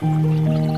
Música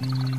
Mm-hmm.